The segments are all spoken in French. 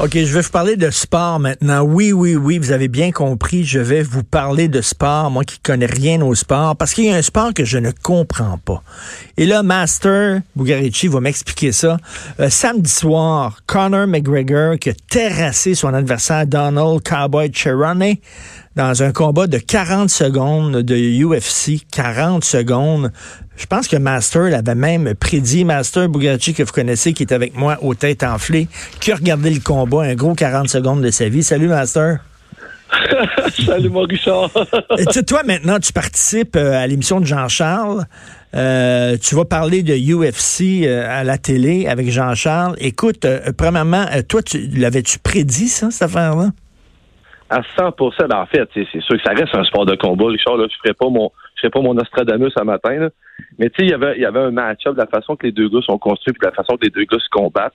OK, je vais vous parler de sport maintenant. Oui, oui, oui, vous avez bien compris, je vais vous parler de sport, moi qui connais rien au sport, parce qu'il y a un sport que je ne comprends pas. Et là, Master Bugarici va m'expliquer ça. Euh, samedi soir, Conor McGregor qui a terrassé son adversaire Donald Cowboy Cerrone dans un combat de 40 secondes de UFC, 40 secondes. Je pense que Master l'avait même prédit. Master Bugatti, que vous connaissez, qui est avec moi aux têtes enflées, qui a regardé le combat, un gros 40 secondes de sa vie. Salut, Master. Salut, mon Richard. Et toi, maintenant, tu participes euh, à l'émission de Jean-Charles. Euh, tu vas parler de UFC euh, à la télé avec Jean-Charles. Écoute, premièrement, toi, tu l'avais-tu prédit, ça, cette affaire-là? À 100% ben, En fait, c'est sûr que ça reste un sport de combat, Richard. Là, je ferai pas mon je serais pas mon Nostradamus ce matin. Mais tu sais, il y avait, il y avait un match-up de la façon que les deux gars sont construits puis de la façon que les deux gars se combattent.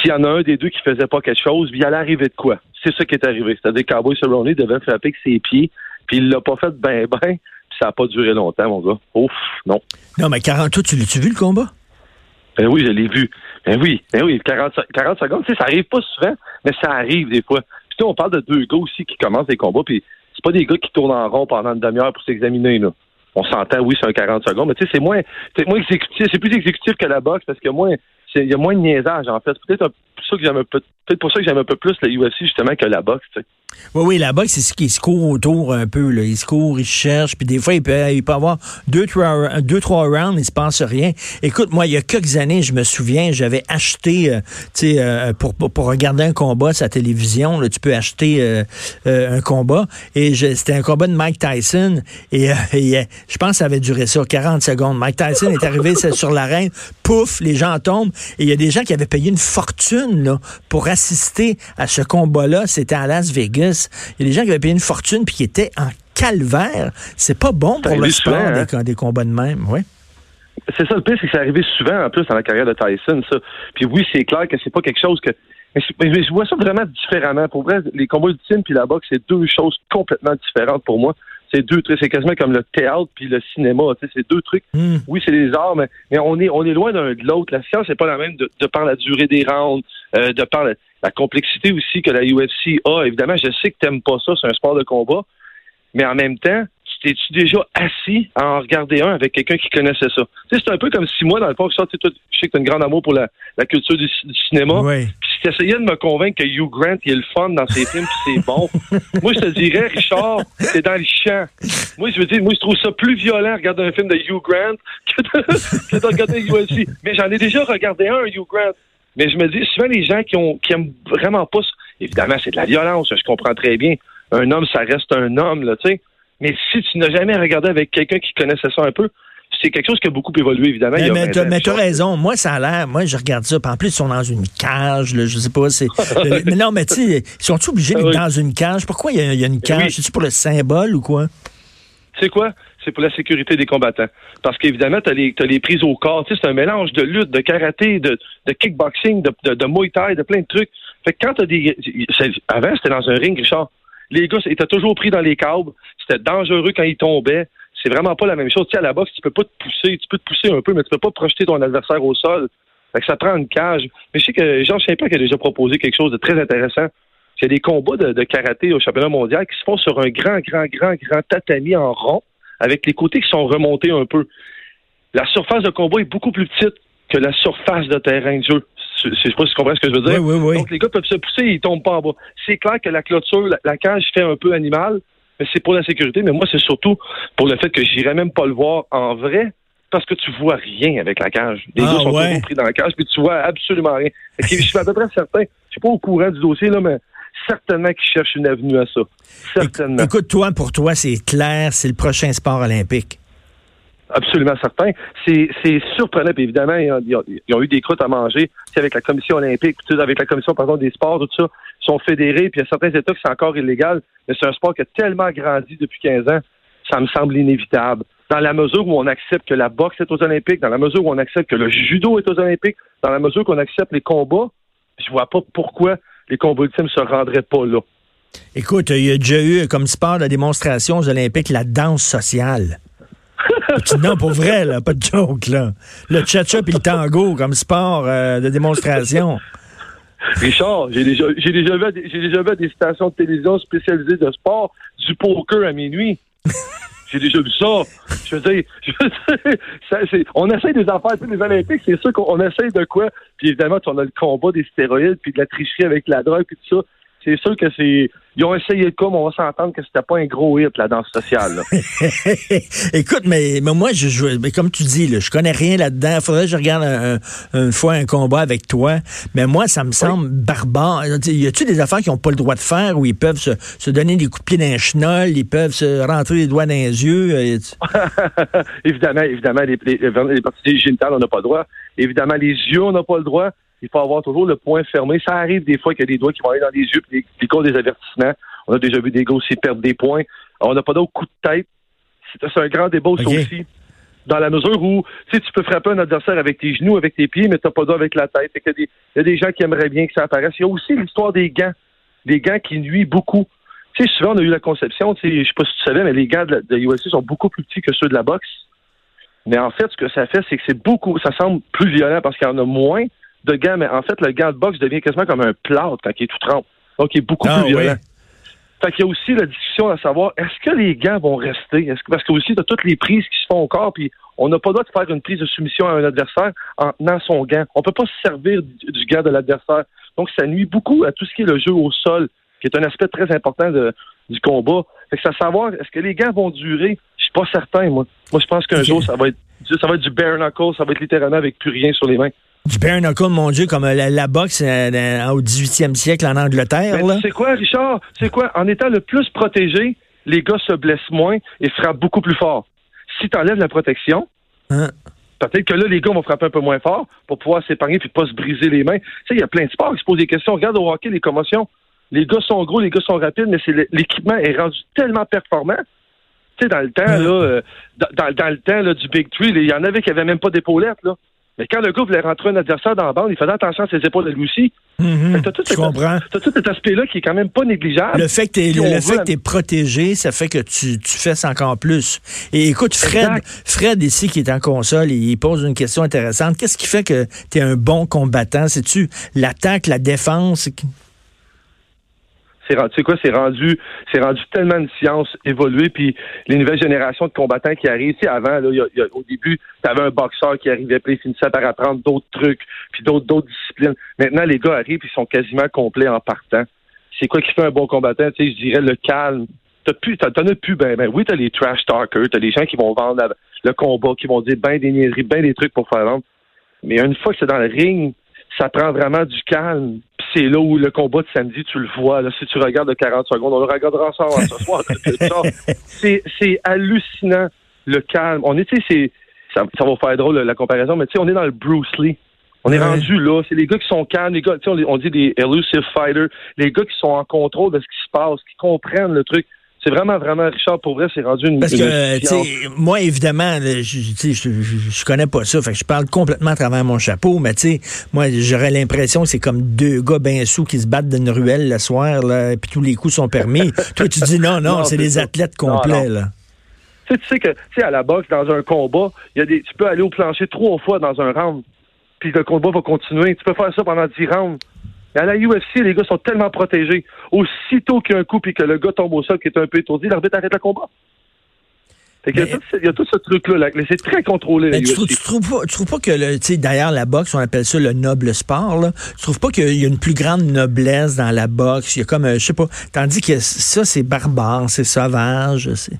S'il y en a un des deux qui faisait pas quelque chose, il allait arriver de quoi? C'est ça qui est arrivé. C'est-à-dire que Cowboy Cerrone devait frapper avec ses pieds, puis il l'a pas fait ben ben, puis ça a pas duré longtemps, mon gars. Ouf, non. Non, mais 40, toi, tu l'as-tu vu le combat? Ben oui, je l'ai vu. Ben oui, ben oui, 40, 40 secondes, tu sais, ça arrive pas souvent, mais ça arrive des fois. On parle de deux gars aussi qui commencent des combats, puis c'est pas des gars qui tournent en rond pendant une demi-heure pour s'examiner, là on s'entend, oui, c'est un 40 secondes, mais tu sais, c'est moins, moins exécutif, c'est plus exécutif que la boxe parce que moins, il y a moins de niaisage, en fait. Peut-être pour peut-être pour ça que j'aime un peu plus la UFC, justement, que la boxe. Oui, oui, la boxe, c'est ce qui se court autour un peu. Il se court, il cherche, puis des fois, il peut, il avoir deux, trois, deux, trois rounds, il se passe rien. Écoute, moi, il y a quelques années, je me souviens, j'avais acheté, euh, tu sais, euh, pour, pour, regarder un combat sa télévision, tu peux acheter euh, un combat, et c'était un combat de Mike Tyson, et, je pense que ça avait duré ça, 40 secondes. Mike Tyson est arrivé sur l'arène, pouf, les gens tombent, et il y a des gens qui avaient payé une fortune là, pour assister à ce combat-là. C'était à Las Vegas. Il y a des gens qui avaient payé une fortune puis qui étaient en calvaire. C'est pas bon pour le sport hein? des, combats de même, oui. C'est ça le pire, c'est que c'est arrivé souvent en plus dans la carrière de Tyson, ça. Puis oui, c'est clair que c'est pas quelque chose que. Mais je vois ça vraiment différemment. Pour vrai, les combats ultimes puis la boxe, c'est deux choses complètement différentes pour moi. C'est deux trucs, c'est quasiment comme le théâtre puis le cinéma. C'est deux trucs. Hmm. Oui, c'est des arts, mais, on est on est loin d'un de l'autre. La science n'est pas la même de, par la durée des rounds, euh, de par la complexité aussi que la UFC a. Évidemment, je sais que tu n'aimes pas ça, c'est un sport de combat, mais en même temps, t'es-tu déjà assis à en regarder un avec quelqu'un qui connaissait ça? C'est un peu comme si moi, dans le fond, je sais que tu as un grand amour pour la, culture du, cinéma. Oui. Puis si tu essayais de me convaincre que Hugh Grant, il est le fun dans ses films puis c'est bon, moi, je te dirais, Richard, c'est dans le champ. Moi, je veux dire, moi, je trouve ça plus violent regarder un film de Hugh Grant que de, que de regarder UFC. Mais j'en ai déjà regardé un, Hugh Grant. Mais je me dis, souvent, les gens qui, ont, qui aiment vraiment pas, évidemment, c'est de la violence, je comprends très bien. Un homme, ça reste un homme, là, tu sais. Mais si tu n'as jamais regardé avec quelqu'un qui connaissait ça un peu, c'est quelque chose qui a beaucoup évolué, évidemment. Mais, tu as raison. Moi, ça a l'air. Moi, je regarde ça. en plus, ils sont dans une cage. Là, je sais pas. C'est, mais non, mais tu sais, ils sont obligés d'être dans une cage? Pourquoi il y, a une cage? C'est-tu pour le symbole ou quoi? C'est quoi? c'est pour la sécurité des combattants. Parce qu'évidemment, tu as les, les prises au corps. C'est un mélange de lutte, de karaté, de, de kickboxing, de, de, de, muay thai, de plein de trucs. Fait que quand tu as des... Avant, c'était dans un ring, Richard. Les gars étaient toujours pris dans les câbles. C'était dangereux quand ils tombaient. C'est vraiment pas la même chose. Tu sais, à la boxe, tu peux pas te pousser. Tu peux te pousser un peu, mais tu peux pas projeter ton adversaire au sol. Fait que ça prend une cage. Mais je sais que Jean pas qui a déjà proposé quelque chose de très intéressant. A des combats de, de karaté au championnat mondial qui se font sur un grand, grand, grand, grand tatami en rond avec les côtés qui sont remontés un peu. La surface de combat est beaucoup plus petite que la surface de terrain de jeu. Je ne sais pas si tu comprends ce que je veux dire. Donc, les gars peuvent se pousser et ils tombent pas en bas. C'est clair que la clôture, la, cage fait un peu animal, mais c'est pour la sécurité. Mais moi, c'est surtout pour le fait que j'irais même pas le voir en vrai, parce que tu vois rien avec la cage. Les ah, gars sont toujours pris dans la cage, puis tu vois absolument rien. je suis à peu près certain. Je suis pas au courant du dossier, là, mais certainement qu'ils cherchent une avenue à ça. Certainement. Écoute, toi, pour toi, c'est clair, c'est le prochain sport olympique. Absolument certain. C'est, surprenant. Puis évidemment, ils ont, eu des croûtes à manger avec la commission olympique, avec la commission pardon, des sports, tout ça. Ils sont fédérés, puis il y a certains États qui sont encore illégal. Mais c'est un sport qui a tellement grandi depuis 15 ans, ça me semble inévitable. Dans la mesure où on accepte que la boxe est aux Olympiques, dans la mesure où on accepte que le judo est aux Olympiques, dans la mesure qu'on accepte les combats, je vois pas pourquoi les combats ultimes se rendraient pas là. Écoute, il y a déjà eu comme sport de démonstration aux Olympiques la danse sociale. Non, pour vrai, là, pas de joke, là. Le cha-cha et le tango comme sport euh, de démonstration. Richard, j'ai déjà, déjà vu, déjà vu des stations de télévision spécialisées de sport du poker à minuit. J'ai déjà vu ça. Je veux dire, on essaie des affaires, tu sais, les Olympiques, c'est sûr qu'on essaie de quoi. Puis évidemment, tu sais, on a le combat des stéroïdes, puis de la tricherie avec la drogue, puis tout ça. C'est sûr que c'est. Ils ont essayé de quoi, mais on va s'entendre que c'était pas un gros hit, la danse sociale. là. Écoute, mais, mais moi, je, je- mais comme tu dis, là, je connais rien là-dedans. Faudrait que je regarde un- un- une fois un combat avec toi. Mais moi, ça me semble barbare. Y a-tu des affaires qu'ils n'ont pas le droit de faire où ils peuvent se, se donner des coups de pied dans les chenolles, ils peuvent se rentrer les doigts dans les yeux? euh, évidemment, évidemment, les, les, les parties génitales, on n'a pas le droit. Évidemment, les yeux, on n'a pas le droit. Il faut avoir toujours le point fermé. Ça arrive des fois qu'il y a des doigts qui vont aller dans les yeux puis des, causes des avertissements. On a déjà vu des gars aussi perdre des points. On n'a pas d'autres coups de tête. C'est un grand débat aussi. Dans la mesure où tu peux frapper un adversaire avec tes genoux, avec tes pieds, mais tu n'as pas d'eau avec la tête. Y Il y a des gens qui aimeraient bien que ça apparaisse. Il y a aussi l'histoire des gants. Des gants qui nuisent beaucoup. Tu sais, souvent, on a eu la conception, je sais pas si tu savais, mais les gants de, la, de UFC sont beaucoup plus petits que ceux de la boxe. Mais en fait, ce que ça fait, c'est que c'est beaucoup, ça semble plus violent parce qu'il y en a moins de gants, mais en fait, le gant de boxe devient quasiment comme un plâtre quand il est tout trempe. Donc, il est beaucoup Ah, plus violent. Fait qu'il y a aussi la discussion à savoir, est-ce que les gants vont rester? Est-ce que, parce que aussi, tu as toutes les prises qui se font au corps, puis on n'a pas le droit de faire une prise de soumission à un adversaire en tenant son gant. On peut pas se servir du, du gant de l'adversaire. Donc, ça nuit beaucoup à tout ce qui est le jeu au sol, qui est un aspect très important de- du combat. Fait que à savoir, est-ce que les gants vont durer? Je suis pas certain, moi. Moi, je pense qu'un jour, ça va être ça va être du bare knuckle, ça va être littéralement avec plus rien sur les mains. Du bare knuckle, mon Dieu, comme euh, la, la boxe euh, dans- au 18e siècle en Angleterre. C'est quoi, Richard? C'est quoi? En étant le plus protégé, les gars se blessent moins et frappent beaucoup plus fort. Si tu enlèves la protection, Hein? peut-être que là, les gars vont frapper un peu moins fort pour pouvoir s'épargner puis pas se briser les mains. Tu sais, il y a plein de sports qui se posent des questions. Regarde au hockey, les commotions. Les gars sont gros, les gars sont rapides, mais l'équipement est rendu tellement performant. Tu sais, dans le temps, là, euh, dans, dans- dans le temps là, du Big Three, il y en avait qui avaient même pas d'épaulettes, là. Mais quand le gars voulait rentrer un adversaire dans la bande, il faisait attention à ses épaules de lui aussi. Je cet- comprends. T'as tout cet aspect-là qui est quand même pas négligeable. Le fait que t'es le fait que t'es protégé, ça fait que tu, tu fesses encore plus. Et écoute, Fred, Exact. Fred ici qui est en console, il il pose une question intéressante. Qu'est-ce qui fait que tu es un bon combattant? C'est-tu l'attaque, la défense? C'est rendu, quoi, c'est rendu, c'est rendu tellement une science évoluée, puis les nouvelles générations de combattants qui arrivent. Tu sais, avant, là, au début, tu avais un boxeur qui arrivait, puis il finissait par apprendre d'autres trucs, puis d'autres, disciplines. Maintenant, les gars arrivent, ils sont quasiment complets en partant. C'est quoi qui fait un bon combattant? Tu sais, je dirais le calme. T'as plus, t'en as plus, ben, ben, oui, t'as les trash talkers, t'as les gens qui vont vendre le combat, qui vont dire ben des niaiseries, ben des trucs pour faire vendre. Mais une fois que c'est dans le ring, ça prend vraiment du calme. C'est là où le combat de samedi, tu le vois. Là, si tu regardes de 40 secondes, on le regardera ensemble ce soir. c'est, hallucinant, le calme. On est, tu sais, c'est, ça, ça va faire drôle la comparaison, mais tu sais, on est dans le Bruce Lee. On est Ouais. rendu là. C'est les gars qui sont calmes, les gars, tu sais, on, on dit des elusive fighters, les gars qui sont en contrôle de ce qui se passe, qui comprennent le truc. C'est vraiment, vraiment, Richard, pour vrai, c'est rendu une. Parce que, tu sais, moi, évidemment, je, je, connais pas ça, fait que je parle complètement à travers mon chapeau, mais tu sais, moi, j'aurais l'impression que c'est comme deux gars bien sous qui se battent dans une ruelle le soir, là, puis tous les coups sont permis. Toi, tu dis non, non, c'est des athlètes complets, là. Tu sais, tu sais que, tu sais, à la boxe, dans un combat, il y a des, tu peux aller au plancher trois fois dans un round, puis le combat va continuer. Tu peux faire ça pendant dix rounds. Mais à la UFC, les gars sont tellement protégés. Aussitôt qu'il y a un coup et que le gars tombe au sol qui est un peu étourdi, l'arbitre arrête le combat. Y il y a tout ce truc-là. Mais c'est très contrôlé, Mais tu, trouves, tu trouves pas, tu trouves pas que, le, tu sais, d'ailleurs, la boxe, on appelle ça le noble sport, là. Tu trouves pas qu'il y a une plus grande noblesse dans la boxe? Il y a comme, euh, je sais pas, tandis que ça, c'est barbare, c'est sauvage, c'est...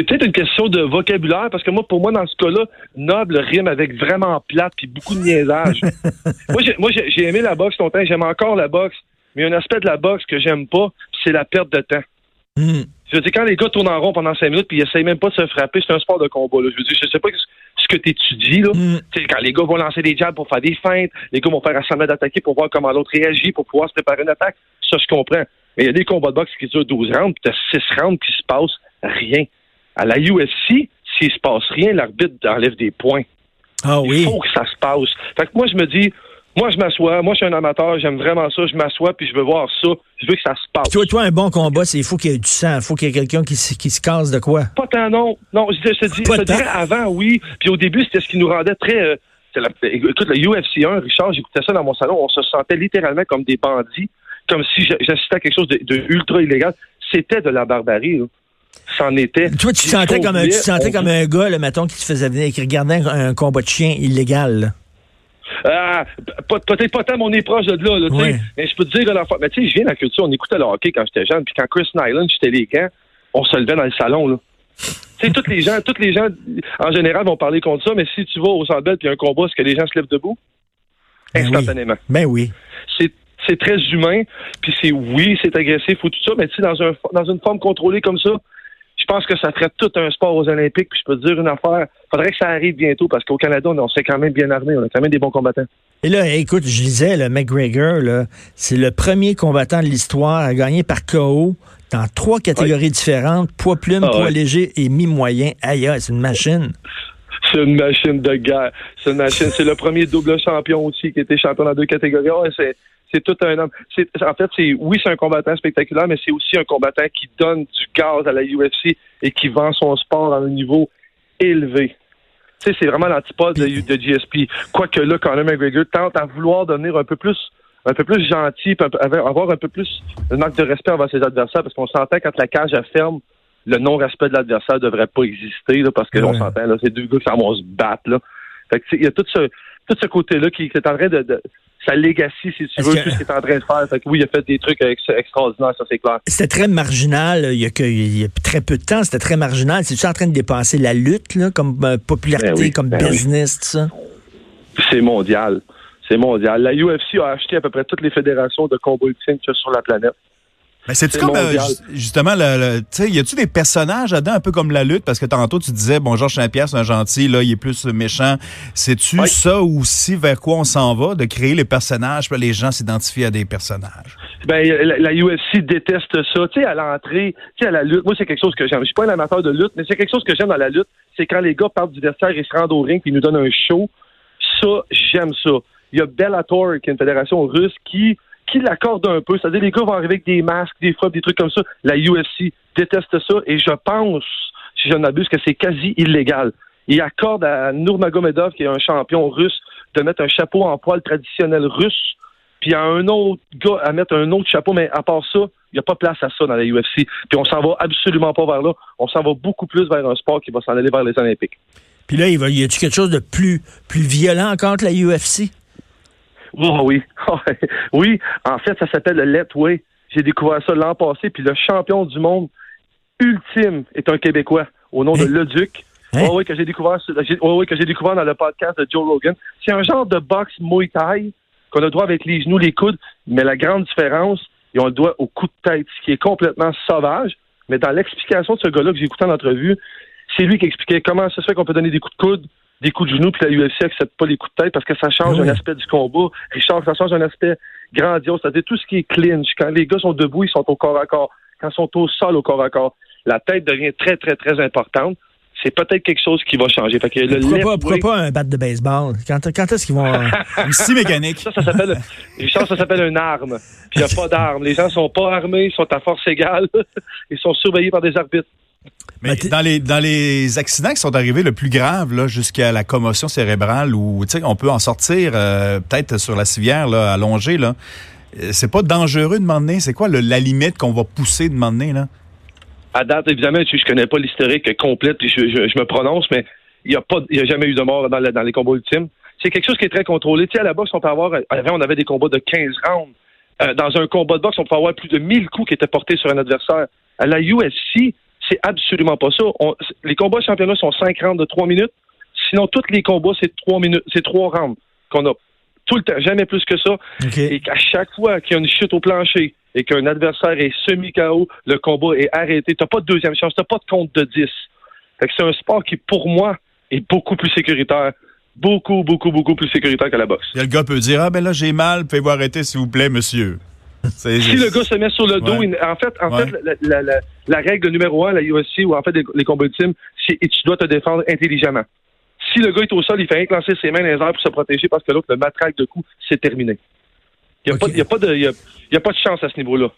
C'est peut-être une question de vocabulaire, parce que moi, pour moi, dans ce cas-là, noble rime avec vraiment plate puis beaucoup de niaisage. moi, j'ai, aimé la boxe longtemps, j'aime encore la boxe, mais un aspect de la boxe que j'aime pas, c'est la perte de temps. Hmm. Je veux dire, quand les gars tournent en rond pendant cinq minutes puis ils essayent même pas de se frapper, c'est un sport de combat. Là. Je veux dire, je sais pas ce que tu étudies, là. Hmm. Tu sais, quand les gars vont lancer des jabs pour faire des feintes, les gars vont faire un semblant d'attaquer pour voir comment l'autre réagit, pour pouvoir se préparer une attaque, ça, je comprends. Mais il y a des combats de boxe qui durent 12 rounds, puis t'as 6 rounds qui se passent rien. À la UFC, s'il se passe rien, l'arbitre enlève des points. Ah oui. Il faut que ça se passe. Fait que moi, je me dis, moi, je m'assois, moi, je suis un amateur, j'aime vraiment ça, je m'assois, puis je veux voir ça, je veux que ça se passe. Toi, toi, un bon combat, c'est il faut qu'il y ait du sang, il faut qu'il y ait quelqu'un qui, se- qui se casse de quoi. Pas tant, non. Non, je, te- je te dis, je te dirais avant, oui. Puis au début, c'était ce qui nous rendait très, euh, écoute, le UFC 1, Richard, j'écoutais ça dans mon salon, on se sentait littéralement comme des bandits, comme si j'assistais à quelque chose de, ultra illégal. C'était de la barbarie. C'en était. Toi, tu te sentais comme un, tu sentais comme un gars, là, mettons, qui te faisait venir, qui regardait un, combat de chien illégal. Ah, peut-être pas tant, on est proche de là, là mais je peux te dire, mais tu sais, je viens de la culture, on écoutait le hockey quand j'étais jeune, puis quand Chris Nyland, j'étais les camps, on se levait dans le salon, là. tu sais, tous les gens, tous les gens, en général, vont parler contre ça, mais si tu vas au Centre puis y a un combat, est-ce que les gens se lèvent debout? Ben Instantanément. Ben oui. C'est c'est très humain, puis c'est oui, c'est agressif ou tout ça, mais tu sais, dans, un, dans une forme contrôlée comme ça, pense que ça ferait tout un sport aux Olympiques. Puis je peux te dire une affaire, faudrait que ça arrive bientôt parce qu'au Canada, on s'est quand même bien armé, on a quand même des bons combattants. Et là, écoute, je disais, le McGregor, c'est le premier combattant de l'histoire à gagner par KO dans trois catégories différentes, poids plume, ah poids léger et mi-moyen. Aïe, c'est une machine. C'est une machine de guerre. C'est une machine. C'est le premier double champion aussi qui était champion dans deux catégories. c'est c'est tout un homme. En fait, c'est oui, c'est un combattant spectaculaire, mais c'est aussi un combattant qui donne du gaz à la UFC et qui vend son sport à un niveau élevé. Tu sais, c'est vraiment l'antipode de, de, GSP. Quoique là, même, McGregor tente à vouloir devenir un peu plus un peu plus gentil, avoir un peu plus de manque de respect envers ses adversaires, parce qu'on s'entend quand la cage ferme, le non-respect de l'adversaire devrait pas exister, parce que on s'entend, là, c'est deux gars qui vont se battre, là. Fait il y a tout ce, tout ce côté-là qui, est en train de, sa legacy, si tu veux, tout ce qu'il est en train de faire. Fait que oui, il a fait des trucs extraordinaires, ça c'est clair. C'était très marginal, il y, a que, il y a très peu de temps, c'était très marginal. C'est-tu en train de dépasser la lutte, là, comme euh, popularité, ben comme ben business, tout ça? C'est mondial. C'est mondial. La UFC a acheté à peu près toutes les fédérations de combat ultime qu'il y a sur la planète. Mais c'est comme euh, justement le, tu sais, y a-tu des personnages là-dedans un peu comme la lutte? Parce que tantôt tu disais bon Georges Saint-Pierre c'est un gentil là, il est plus méchant. C'est-tu ça aussi vers quoi on s'en va de créer les personnages puis les gens s'identifient à des personnages? Ben la, UFC déteste ça, tu sais à l'entrée, tu sais à la lutte. Moi c'est quelque chose que j'aime. Je suis pas un amateur de lutte, mais c'est quelque chose que j'aime dans la lutte, c'est quand les gars partent du vestiaire et se rendent au ring puis nous donnent un show. Ça, j'aime ça. Il y a Bellator qui est une fédération russe qui qui l'accorde un peu. C'est-à-dire, les gars vont arriver avec des masques, des fois, des trucs comme ça. La UFC déteste ça et je pense, si je n'abuse, que c'est quasi illégal. Il accorde à Nurmagomedov, qui est un champion russe, de mettre un chapeau en poil traditionnel russe, puis à un autre gars à mettre un autre chapeau, mais à part ça, il n'y a pas place à ça dans la UFC. Puis on s'en va absolument pas vers là. On s'en va beaucoup plus vers un sport qui va s'en aller vers les Olympiques. Puis là, il y a-tu quelque chose de plus, plus violent que la UFC? Oh oui. oui, en fait, ça s'appelle le Let Way. J'ai découvert ça l'an passé, puis le champion du monde ultime est un Québécois au nom de hein? Le Duc. Hein? oui, que j'ai découvert, oui, que j'ai découvert dans le podcast de Joe Rogan. C'est un genre de boxe Muay Thai qu'on a le droit avec les genoux, les coudes, mais la grande différence, ils ont le droit au coup de tête, ce qui est complètement sauvage. Mais dans l'explication de ce gars-là que j'ai écouté en entrevue, c'est lui qui expliquait comment ça se fait qu'on peut donner des coups de coude, des coups de genoux, puis la UFC accepte pas les coups de tête parce que ça change un aspect du combat. Richard, ça change un aspect grandiose. C'est-à-dire tout ce qui est clinch. Quand les gars sont debout, ils sont au corps à corps. Quand ils sont au sol, au corps à corps, la tête devient très, très, très importante. C'est peut-être quelque chose qui va changer. Fait que le pourquoi, pas, pourquoi pas un bat de baseball? Quand, quand est-ce qu'ils vont... une scie mécanique. Ça, ça s'appelle... Richard, ça s'appelle une arme. Puis il n'y a pas d'arme. Les gens sont pas armés, ils sont à force égale. ils sont surveillés par des arbitres. Mais dans les dans les accidents qui sont arrivés le plus grave là jusqu'à la commotion cérébrale tu sais on peut en sortir euh, peut-être sur la civière là allongée là euh, c'est pas dangereux de m'emmener? C'est quoi la limite qu'on va pousser de m'emmener là? À date évidemment je, je connais pas l'historique complète puis je, je, me prononce mais il y a pas il y a jamais eu de mort dans, dans les combats ultimes. C'est quelque chose qui est très contrôlé. Tu sais à la boxe on peut avoir avant on avait des combats de 15 rounds. Euh, dans un combat de boxe on peut avoir plus de 1000 coups qui étaient portés sur un adversaire. À la UFC c'est absolument pas ça. les combats de championnat sont cinq rounds de trois minutes. Sinon, tous les combats, c'est trois minutes, c'est trois rounds qu'on a. Tout le temps, jamais plus que ça. Et qu'à chaque fois qu'il y a une chute au plancher et qu'un adversaire est semi-KO, le combat est arrêté. T'as pas de deuxième chance, t'as pas de compte de 10. c'est un sport qui, pour moi, est beaucoup plus sécuritaire beaucoup, beaucoup, beaucoup plus sécuritaire que la boxe. Et le gars peut dire Ah, ben là, j'ai mal, pouvez-vous arrêter, s'il vous plaît, monsieur si le gars se met sur le dos, en fait, en fait la, règle numéro un, la UFC, ou en fait les, combats ultimes, c'est tu dois te défendre intelligemment. Si le gah est au sol, il fait rien que lancer ses mains dans les airs pour se protéger parce que l'autre, le matraque de coups, c'est terminé. Il n'y a, pas de chance à ce niveau-là.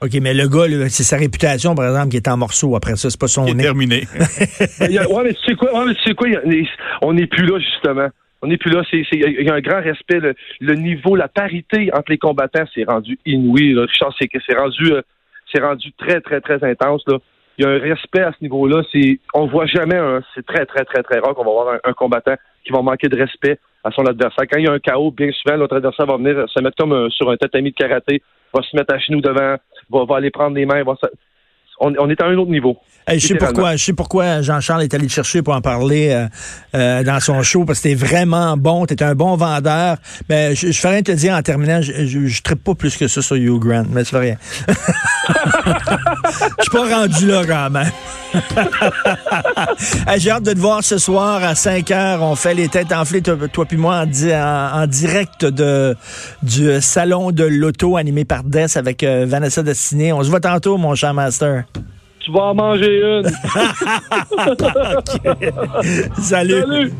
OK, mais le gars, c'est sa réputation, par exemple, qui est en morceaux après ça. C'est pas son nez. terminé. ouais, mais tu sais quoi? Ouais, mais tu sais quoi? On n'est plus là, justement. On n'est plus là. Il y a un grand respect. Le, niveau, la parité entre les combattants, c'est rendu inouï. Là. Richard, c'est rendu, euh, c'est rendu très, très, très intense. Là. Il y a un respect à ce niveau-là. On voit jamais. c'est très, très, très, très rare qu'on va voir un, combattant qui va manquer de respect à son adversaire. Quand il y a un chaos, bien souvent, l'autre adversaire va venir se mettre comme sur un tatami de karaté, va se mettre à genoux devant, va, va aller prendre les mains, va on, est à un autre niveau. je sais pourquoi, je sais pourquoi Jean-Charles est allé te chercher pour en parler euh, euh, dans son show, parce que t'es vraiment bon, t'es un bon vendeur. Mais je, je ferais te dire en terminant, je, je, trippe pas plus que ça sur Hugh Grant, mais c'est rien. Je suis pas rendu là quand même. J'ai hâte de te voir ce soir à 5 heures. On fait les têtes enflées, toi, toi puis moi, en, direct de, du salon de l'auto animé par Dess avec euh, Vanessa Destiné. On se voit tantôt, mon cher master. Tu vas en manger une. Salut. Salut.